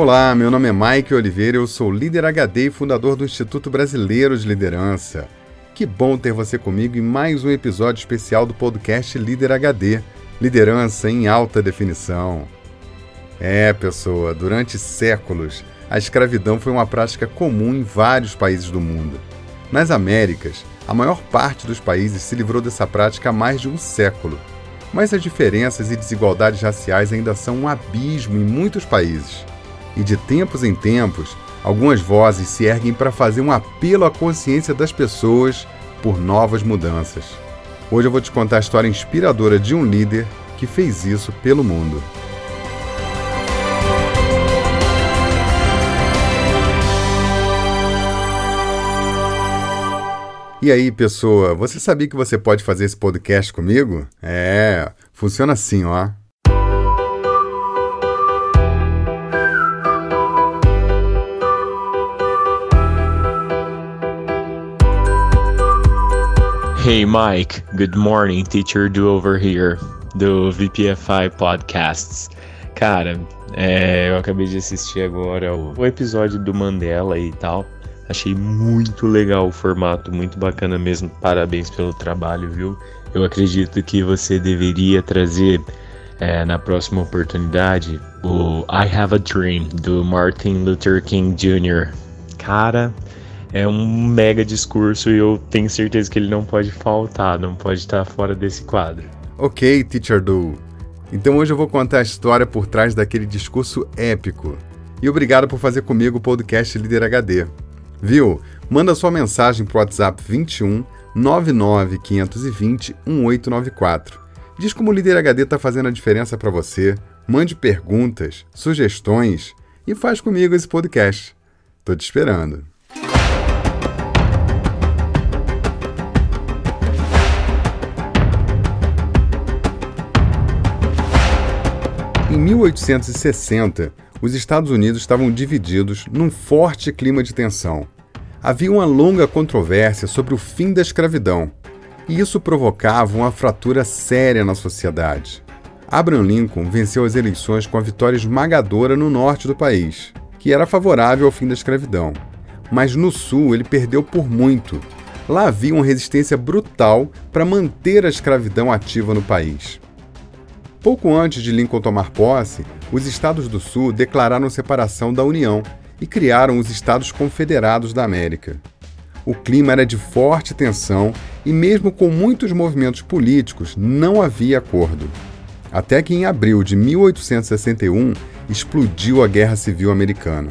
Olá, meu nome é Mike Oliveira, eu sou líder HD e fundador do Instituto Brasileiro de Liderança. Que bom ter você comigo em mais um episódio especial do podcast Líder HD Liderança em Alta Definição. É, pessoa, durante séculos, a escravidão foi uma prática comum em vários países do mundo. Nas Américas, a maior parte dos países se livrou dessa prática há mais de um século. Mas as diferenças e desigualdades raciais ainda são um abismo em muitos países e de tempos em tempos, algumas vozes se erguem para fazer um apelo à consciência das pessoas por novas mudanças. Hoje eu vou te contar a história inspiradora de um líder que fez isso pelo mundo. E aí, pessoa, você sabia que você pode fazer esse podcast comigo? É, funciona assim, ó. Hey Mike, good morning, teacher do over here, do VPFI Podcasts. Cara, é, eu acabei de assistir agora o, o, episódio do Mandela e tal. Achei muito legal o formato, muito bacana mesmo. Parabéns pelo trabalho, viu? Eu acredito que você deveria trazer é, na próxima oportunidade o I Have a Dream do Martin Luther King Jr. Cara, é um mega discurso e eu tenho certeza que ele não pode faltar, não pode estar fora desse quadro. Ok, Teacher Do. Então hoje eu vou contar a história por trás daquele discurso épico. E obrigado por fazer comigo o podcast Líder HD. Viu? Manda sua mensagem pro WhatsApp 21 99 520 1894. Diz como o Líder HD está fazendo a diferença para você. Mande perguntas, sugestões e faz comigo esse podcast. Tô te esperando. 1860, os Estados Unidos estavam divididos num forte clima de tensão. Havia uma longa controvérsia sobre o fim da escravidão, e isso provocava uma fratura séria na sociedade. Abraham Lincoln venceu as eleições com a vitória esmagadora no norte do país, que era favorável ao fim da escravidão. Mas no sul ele perdeu por muito. Lá havia uma resistência brutal para manter a escravidão ativa no país. Pouco antes de Lincoln tomar posse, os estados do Sul declararam separação da União e criaram os Estados Confederados da América. O clima era de forte tensão e, mesmo com muitos movimentos políticos, não havia acordo. Até que em abril de 1861 explodiu a Guerra Civil Americana.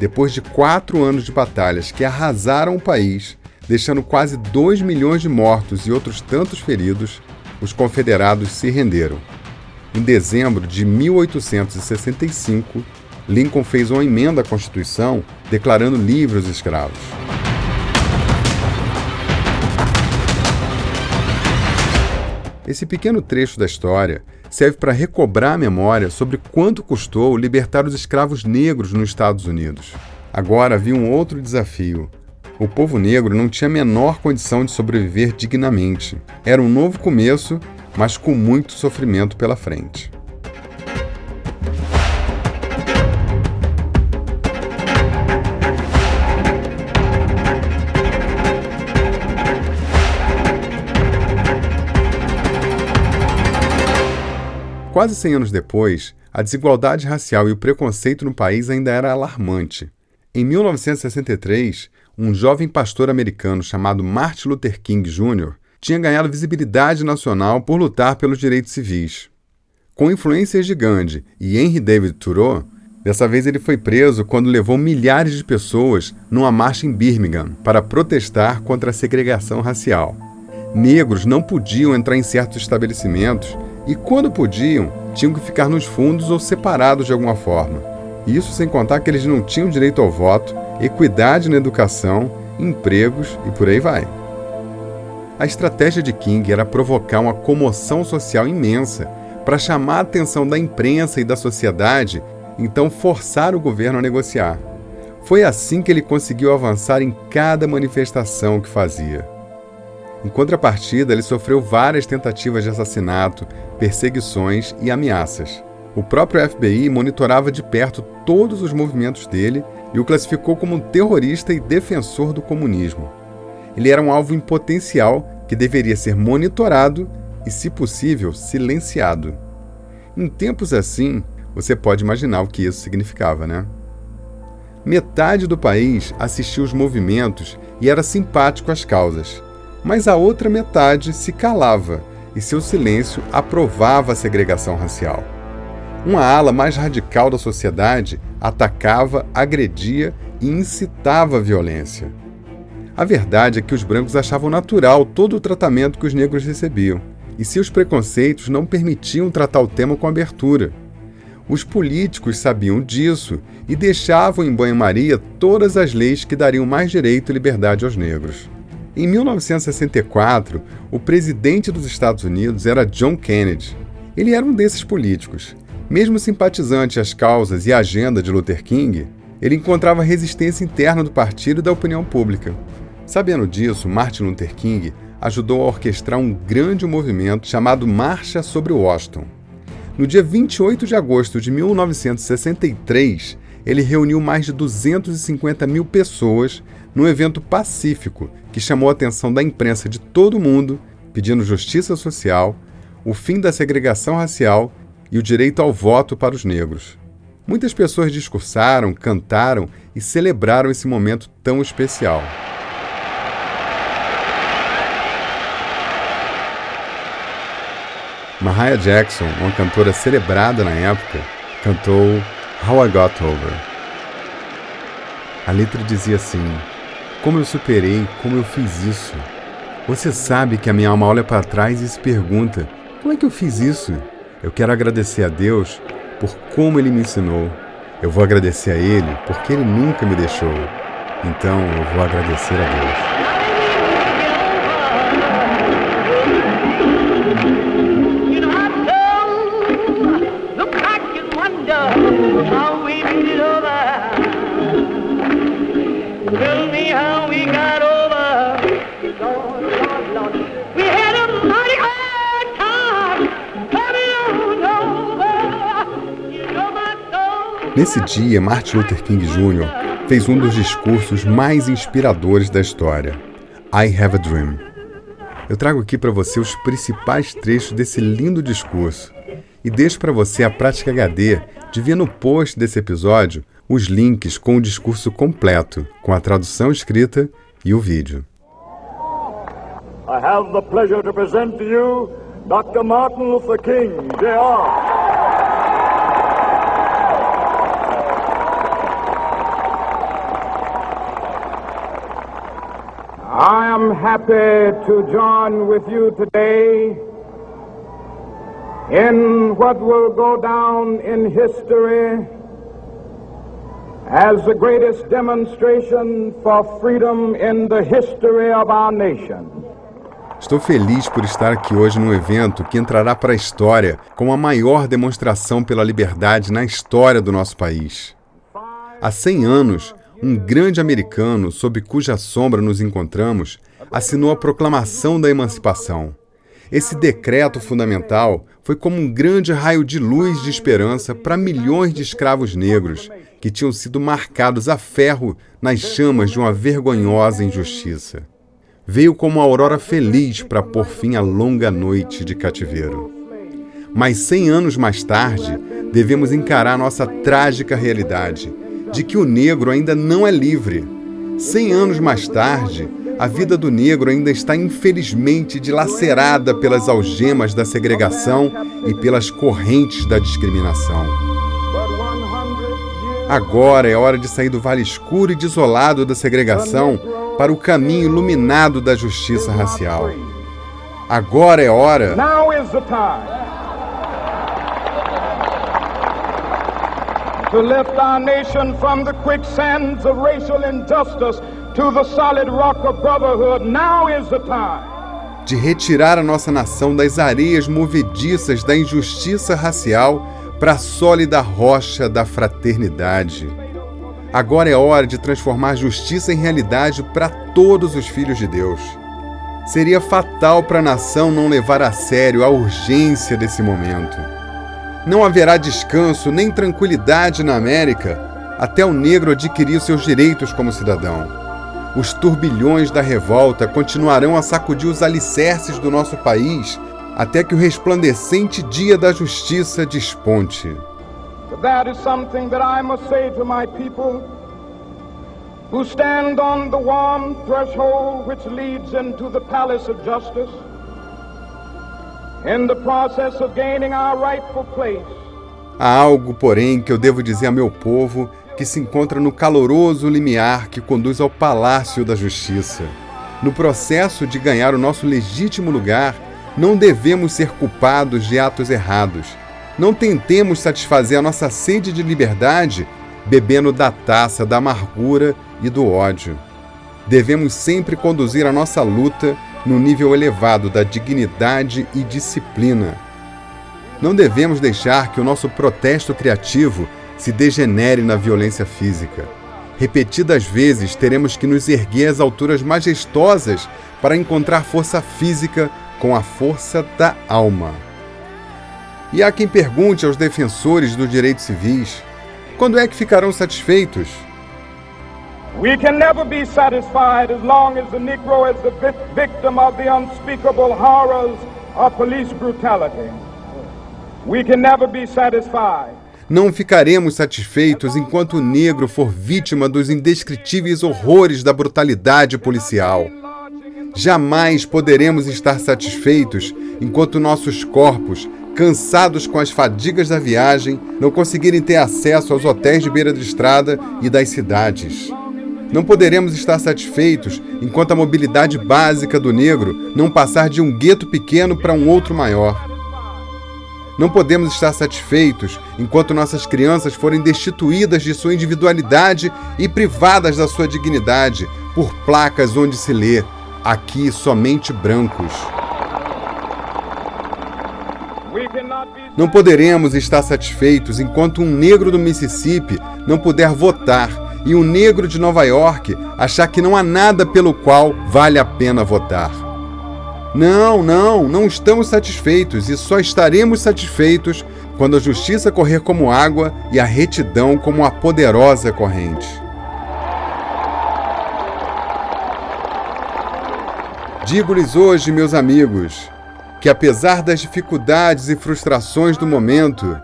Depois de quatro anos de batalhas que arrasaram o país, deixando quase 2 milhões de mortos e outros tantos feridos, os confederados se renderam. Em dezembro de 1865, Lincoln fez uma emenda à Constituição declarando livres os escravos. Esse pequeno trecho da história serve para recobrar a memória sobre quanto custou libertar os escravos negros nos Estados Unidos. Agora havia um outro desafio. O povo negro não tinha a menor condição de sobreviver dignamente. Era um novo começo mas com muito sofrimento pela frente. Quase 100 anos depois, a desigualdade racial e o preconceito no país ainda era alarmante. Em 1963, um jovem pastor americano chamado Martin Luther King Jr tinha ganhado visibilidade nacional por lutar pelos direitos civis. Com influências de Gandhi e Henry David Thoreau, dessa vez ele foi preso quando levou milhares de pessoas numa marcha em Birmingham para protestar contra a segregação racial. Negros não podiam entrar em certos estabelecimentos e, quando podiam, tinham que ficar nos fundos ou separados de alguma forma. Isso sem contar que eles não tinham direito ao voto, equidade na educação, empregos e por aí vai. A estratégia de King era provocar uma comoção social imensa para chamar a atenção da imprensa e da sociedade, então forçar o governo a negociar. Foi assim que ele conseguiu avançar em cada manifestação que fazia. Em contrapartida, ele sofreu várias tentativas de assassinato, perseguições e ameaças. O próprio FBI monitorava de perto todos os movimentos dele e o classificou como um terrorista e defensor do comunismo. Ele era um alvo em potencial que deveria ser monitorado e, se possível, silenciado. Em tempos assim, você pode imaginar o que isso significava, né? Metade do país assistia os movimentos e era simpático às causas, mas a outra metade se calava e seu silêncio aprovava a segregação racial. Uma ala mais radical da sociedade atacava, agredia e incitava a violência. A verdade é que os brancos achavam natural todo o tratamento que os negros recebiam, e seus preconceitos não permitiam tratar o tema com abertura. Os políticos sabiam disso e deixavam em banho-maria todas as leis que dariam mais direito e liberdade aos negros. Em 1964, o presidente dos Estados Unidos era John Kennedy. Ele era um desses políticos. Mesmo simpatizante às causas e à agenda de Luther King, ele encontrava resistência interna do partido e da opinião pública. Sabendo disso, Martin Luther King ajudou a orquestrar um grande movimento chamado Marcha sobre Washington. No dia 28 de agosto de 1963, ele reuniu mais de 250 mil pessoas num evento pacífico que chamou a atenção da imprensa de todo o mundo, pedindo justiça social, o fim da segregação racial e o direito ao voto para os negros. Muitas pessoas discursaram, cantaram e celebraram esse momento tão especial. Mariah Jackson, uma cantora celebrada na época, cantou How I Got Over. A letra dizia assim: Como eu superei, como eu fiz isso. Você sabe que a minha alma olha para trás e se pergunta: Como é que eu fiz isso? Eu quero agradecer a Deus por como Ele me ensinou. Eu vou agradecer a Ele porque Ele nunca me deixou. Então eu vou agradecer a Deus. Nesse dia, Martin Luther King Jr. fez um dos discursos mais inspiradores da história, I Have a Dream. Eu trago aqui para você os principais trechos desse lindo discurso e deixo para você a prática HD de ver no post desse episódio os links com o discurso completo, com a tradução escrita e o vídeo. I have the pleasure to present to you Dr. Martin Luther King, Jr. I happy to join with you today in what will go down in history as the greatest demonstration for freedom in the history of our nation. Estou feliz por estar aqui hoje num evento que entrará para a história como a maior demonstração pela liberdade na história do nosso país. Há 100 anos, um grande americano sob cuja sombra nos encontramos, assinou a Proclamação da Emancipação. Esse decreto fundamental foi como um grande raio de luz de esperança para milhões de escravos negros que tinham sido marcados a ferro nas chamas de uma vergonhosa injustiça. Veio como uma aurora feliz para pôr fim à longa noite de cativeiro. Mas cem anos mais tarde, devemos encarar nossa trágica realidade de que o negro ainda não é livre. Cem anos mais tarde, a vida do negro ainda está infelizmente dilacerada pelas algemas da segregação e pelas correntes da discriminação. Agora é hora de sair do vale escuro e desolado da segregação para o caminho iluminado da justiça racial. Agora é hora. To lift our nation from the quicksands of racial injustice to the solid rock of brotherhood. Now is the time. De retirar a nossa nação das areias movediças da injustiça racial para a sólida rocha da fraternidade. Agora é hora de transformar justiça em realidade para todos os filhos de Deus. Seria fatal para a nação não levar a sério a urgência desse momento. Não haverá descanso nem tranquilidade na América até o negro adquirir seus direitos como cidadão. Os turbilhões da revolta continuarão a sacudir os alicerces do nosso país até que o resplandecente dia da justiça desponte. That is something that I must say to my people who stand on the warm threshold which leads into the palace of justice Há algo, porém, que eu devo dizer ao meu povo que se encontra no caloroso limiar que conduz ao palácio da justiça. No processo de ganhar o nosso legítimo lugar, não devemos ser culpados de atos errados. Não tentemos satisfazer a nossa sede de liberdade bebendo da taça da amargura e do ódio. Devemos sempre conduzir a nossa luta no nível elevado da dignidade e disciplina. Não devemos deixar que o nosso protesto criativo se degenere na violência física. Repetidas vezes teremos que nos erguer às alturas majestosas para encontrar força física com a força da alma. E há quem pergunte aos defensores dos direitos civis: quando é que ficarão satisfeitos? We can never be satisfied as long as the Negro is the victim of the unspeakable horrors of police brutality. We can never be satisfied. Não ficaremos satisfeitos enquanto o negro for vítima dos indescritíveis horrores da brutalidade policial. Jamais poderemos estar satisfeitos enquanto nossos corpos, cansados com as fadigas da viagem, não conseguirem ter acesso aos hotéis de beira de estrada e das cidades. Não poderemos estar satisfeitos enquanto a mobilidade básica do negro não passar de um gueto pequeno para um outro maior. Não podemos estar satisfeitos enquanto nossas crianças forem destituídas de sua individualidade e privadas da sua dignidade por placas onde se lê aqui somente brancos. Não poderemos estar satisfeitos enquanto um negro do Mississippi não puder votar e um negro de Nova York achar que não há nada pelo qual vale a pena votar. Não, não, não estamos satisfeitos e só estaremos satisfeitos quando a justiça correr como água e a retidão como a poderosa corrente. Digo-lhes hoje, meus amigos, que apesar das dificuldades e frustrações do momento,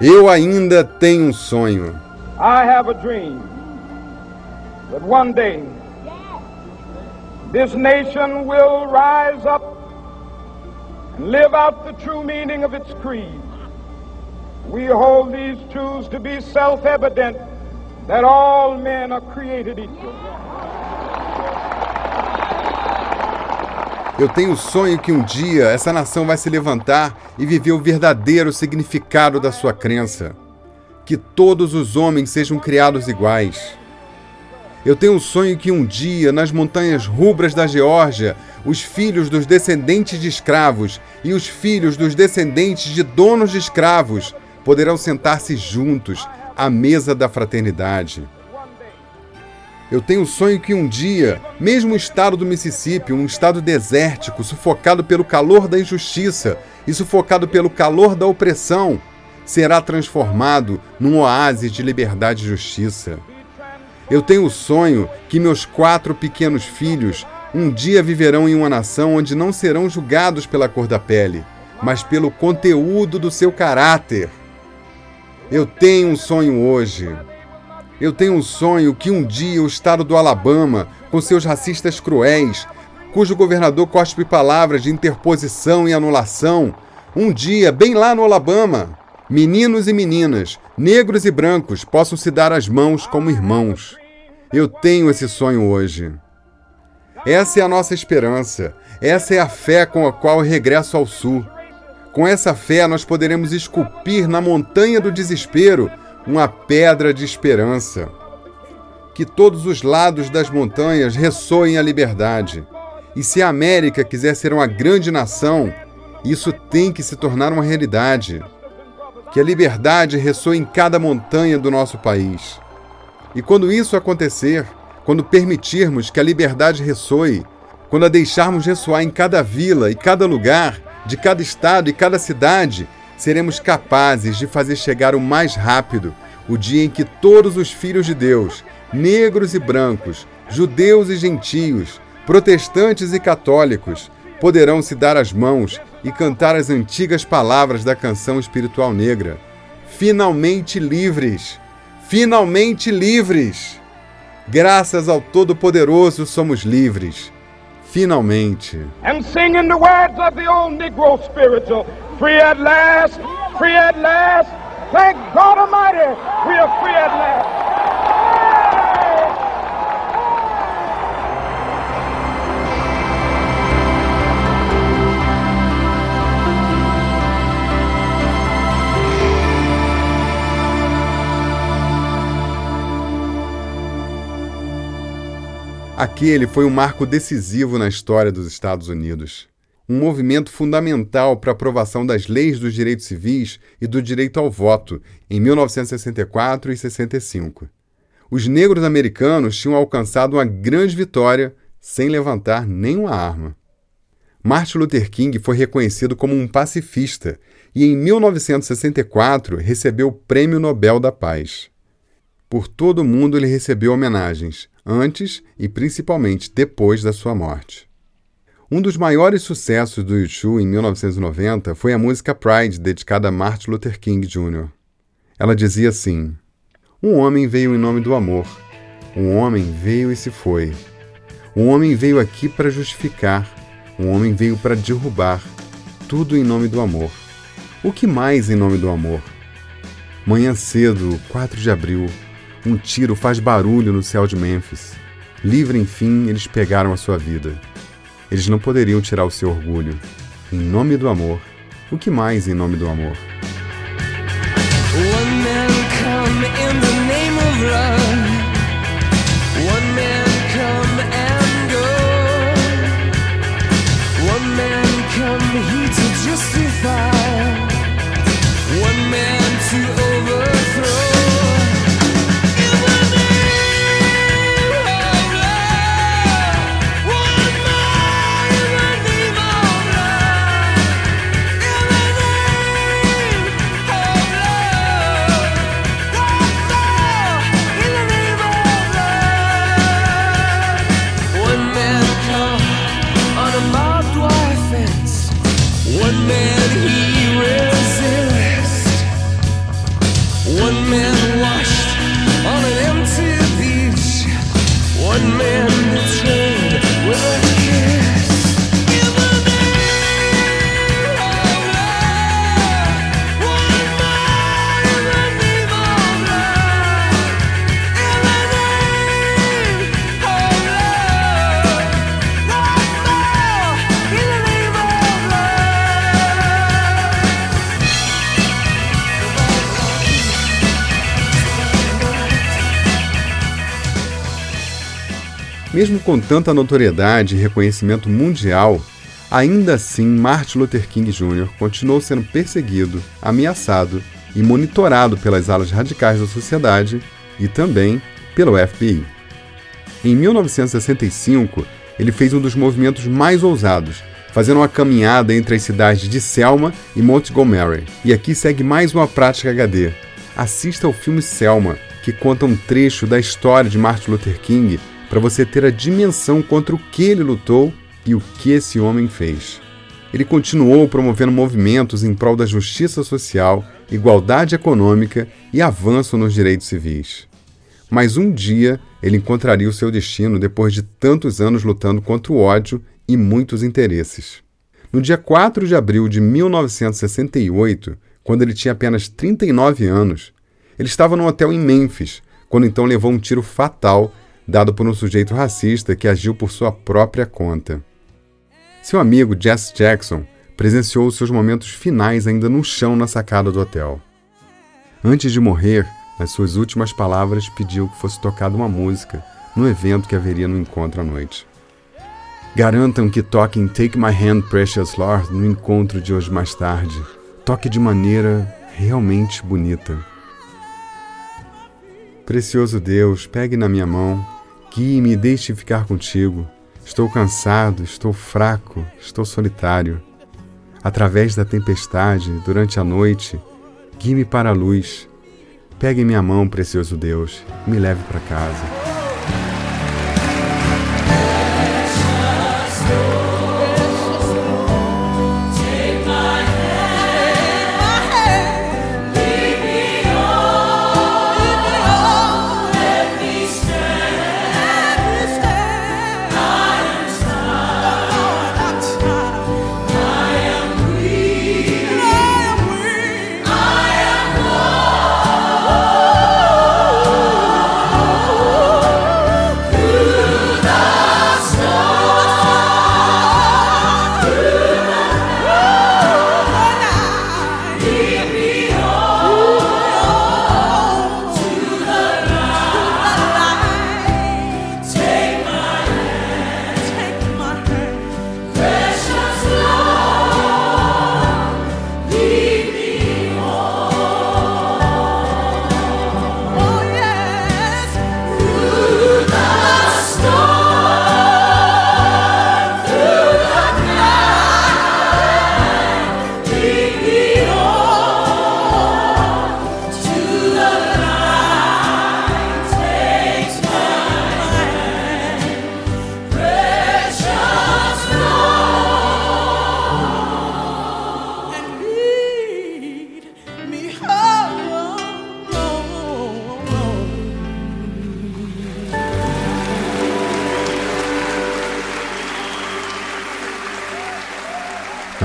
eu ainda tenho um sonho. I have a dream that one day this nation will rise up and live out the true meaning of its creed. We hold these truths to be self evident that all men are created equal. Eu tenho o sonho que um dia essa nação vai se levantar e viver o verdadeiro significado da sua crença. Que todos os homens sejam criados iguais. Eu tenho o sonho que um dia, nas montanhas rubras da Geórgia, os filhos dos descendentes de escravos e os filhos dos descendentes de donos de escravos poderão sentar-se juntos à mesa da fraternidade. Eu tenho o sonho que um dia, mesmo o estado do Mississippi, um estado desértico, sufocado pelo calor da injustiça e sufocado pelo calor da opressão, será transformado num oásis de liberdade e justiça. Eu tenho o sonho que meus quatro pequenos filhos um dia viverão em uma nação onde não serão julgados pela cor da pele, mas pelo conteúdo do seu caráter. Eu tenho um sonho hoje. Eu tenho um sonho que um dia o estado do Alabama, com seus racistas cruéis, cujo governador cospe palavras de interposição e anulação, um dia, bem lá no Alabama, meninos e meninas, negros e brancos possam se dar as mãos como irmãos. Eu tenho esse sonho hoje. Essa é a nossa esperança, essa é a fé com a qual regresso ao sul. Com essa fé, nós poderemos esculpir na montanha do desespero uma pedra de esperança. Que todos os lados das montanhas ressoem a liberdade. E se a América quiser ser uma grande nação, isso tem que se tornar uma realidade. Que a liberdade ressoe em cada montanha do nosso país. E quando isso acontecer, quando permitirmos que a liberdade ressoe, quando a deixarmos ressoar em cada vila e cada lugar, de cada estado e cada cidade, seremos capazes de fazer chegar o mais rápido o dia em que todos os filhos de Deus, negros e brancos, judeus e gentios, protestantes e católicos, poderão se dar as mãos e cantar as antigas palavras da canção espiritual negra. Finalmente livres! Finalmente livres! Graças ao Todo-Poderoso somos livres. Finalmente. And singing the words of the old Negro spiritual, free at last, free at last. Thank God Almighty, we are free at last. Aquele foi um marco decisivo na história dos Estados Unidos. Um movimento fundamental para a aprovação das leis dos direitos civis e do direito ao voto em 1964 e 65. Os negros americanos tinham alcançado uma grande vitória sem levantar nenhuma arma. Martin Luther King foi reconhecido como um pacifista e, em 1964, recebeu o Prêmio Nobel da Paz. Por todo o mundo ele recebeu homenagens, antes e principalmente depois da sua morte. Um dos maiores sucessos do U2 em 1990 foi a música Pride, dedicada a Martin Luther King Jr. Ela dizia assim: Um homem veio em nome do amor. Um homem veio e se foi. Um homem veio aqui para justificar. Um homem veio para derrubar. Tudo em nome do amor. O que mais em nome do amor? Manhã cedo, 4 de abril, um tiro faz barulho no céu de Memphis. Livre, enfim, eles pegaram a sua vida. Eles não poderiam tirar o seu orgulho. Em nome do amor. O que mais em nome do amor? One man come in the name of love. Mesmo com tanta notoriedade e reconhecimento mundial, ainda assim Martin Luther King Jr. continuou sendo perseguido, ameaçado e monitorado pelas alas radicais da sociedade e também pelo FBI. Em 1965, ele fez um dos movimentos mais ousados, fazendo uma caminhada entre as cidades de Selma e Montgomery. E aqui segue mais uma prática HD. Assista ao filme Selma, que conta um trecho da história de Martin Luther King para você ter a dimensão contra o que ele lutou e o que esse homem fez. Ele continuou promovendo movimentos em prol da justiça social, igualdade econômica e avanço nos direitos civis. Mas um dia ele encontraria o seu destino depois de tantos anos lutando contra o ódio e muitos interesses. No dia 4 de abril de 1968, quando ele tinha apenas 39 anos, ele estava num hotel em Memphis, quando então levou um tiro fatal dado por um sujeito racista que agiu por sua própria conta. Seu amigo Jess Jackson presenciou seus momentos finais ainda no chão na sacada do hotel. Antes de morrer, nas suas últimas palavras pediu que fosse tocada uma música no evento que haveria no encontro à noite. Garantam que toquem Take My Hand, Precious Lord no encontro de hoje mais tarde. Toque de maneira realmente bonita. Precioso Deus, pegue na minha mão Guie-me e deixe ficar contigo. Estou cansado, estou fraco, estou solitário. Através da tempestade, durante a noite, guie-me para a luz. Pegue minha mão, precioso Deus, e me leve para casa.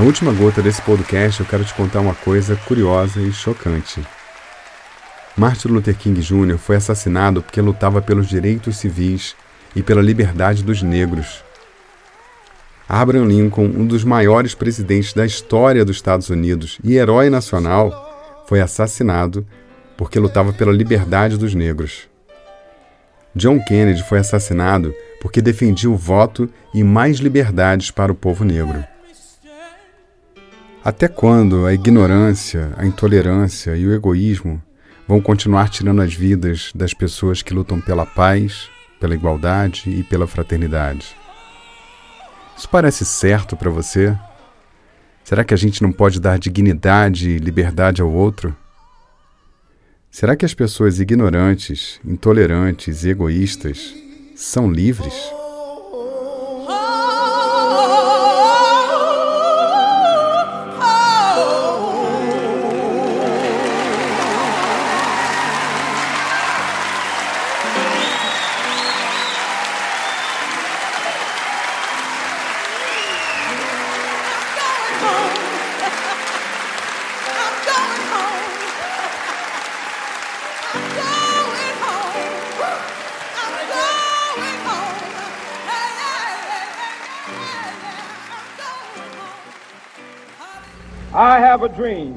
Na última gota desse podcast, eu quero te contar uma coisa curiosa e chocante. Martin Luther King Jr. foi assassinado porque lutava pelos direitos civis e pela liberdade dos negros. Abraham Lincoln, um dos maiores presidentes da história dos Estados Unidos e herói nacional, foi assassinado porque lutava pela liberdade dos negros. John Kennedy foi assassinado porque defendia o voto e mais liberdades para o povo negro. Até quando a ignorância, a intolerância e o egoísmo vão continuar tirando as vidas das pessoas que lutam pela paz, pela igualdade e pela fraternidade? Isso parece certo para você? Será que a gente não pode dar dignidade e liberdade ao outro? Será que as pessoas ignorantes, intolerantes e egoístas são livres? Dream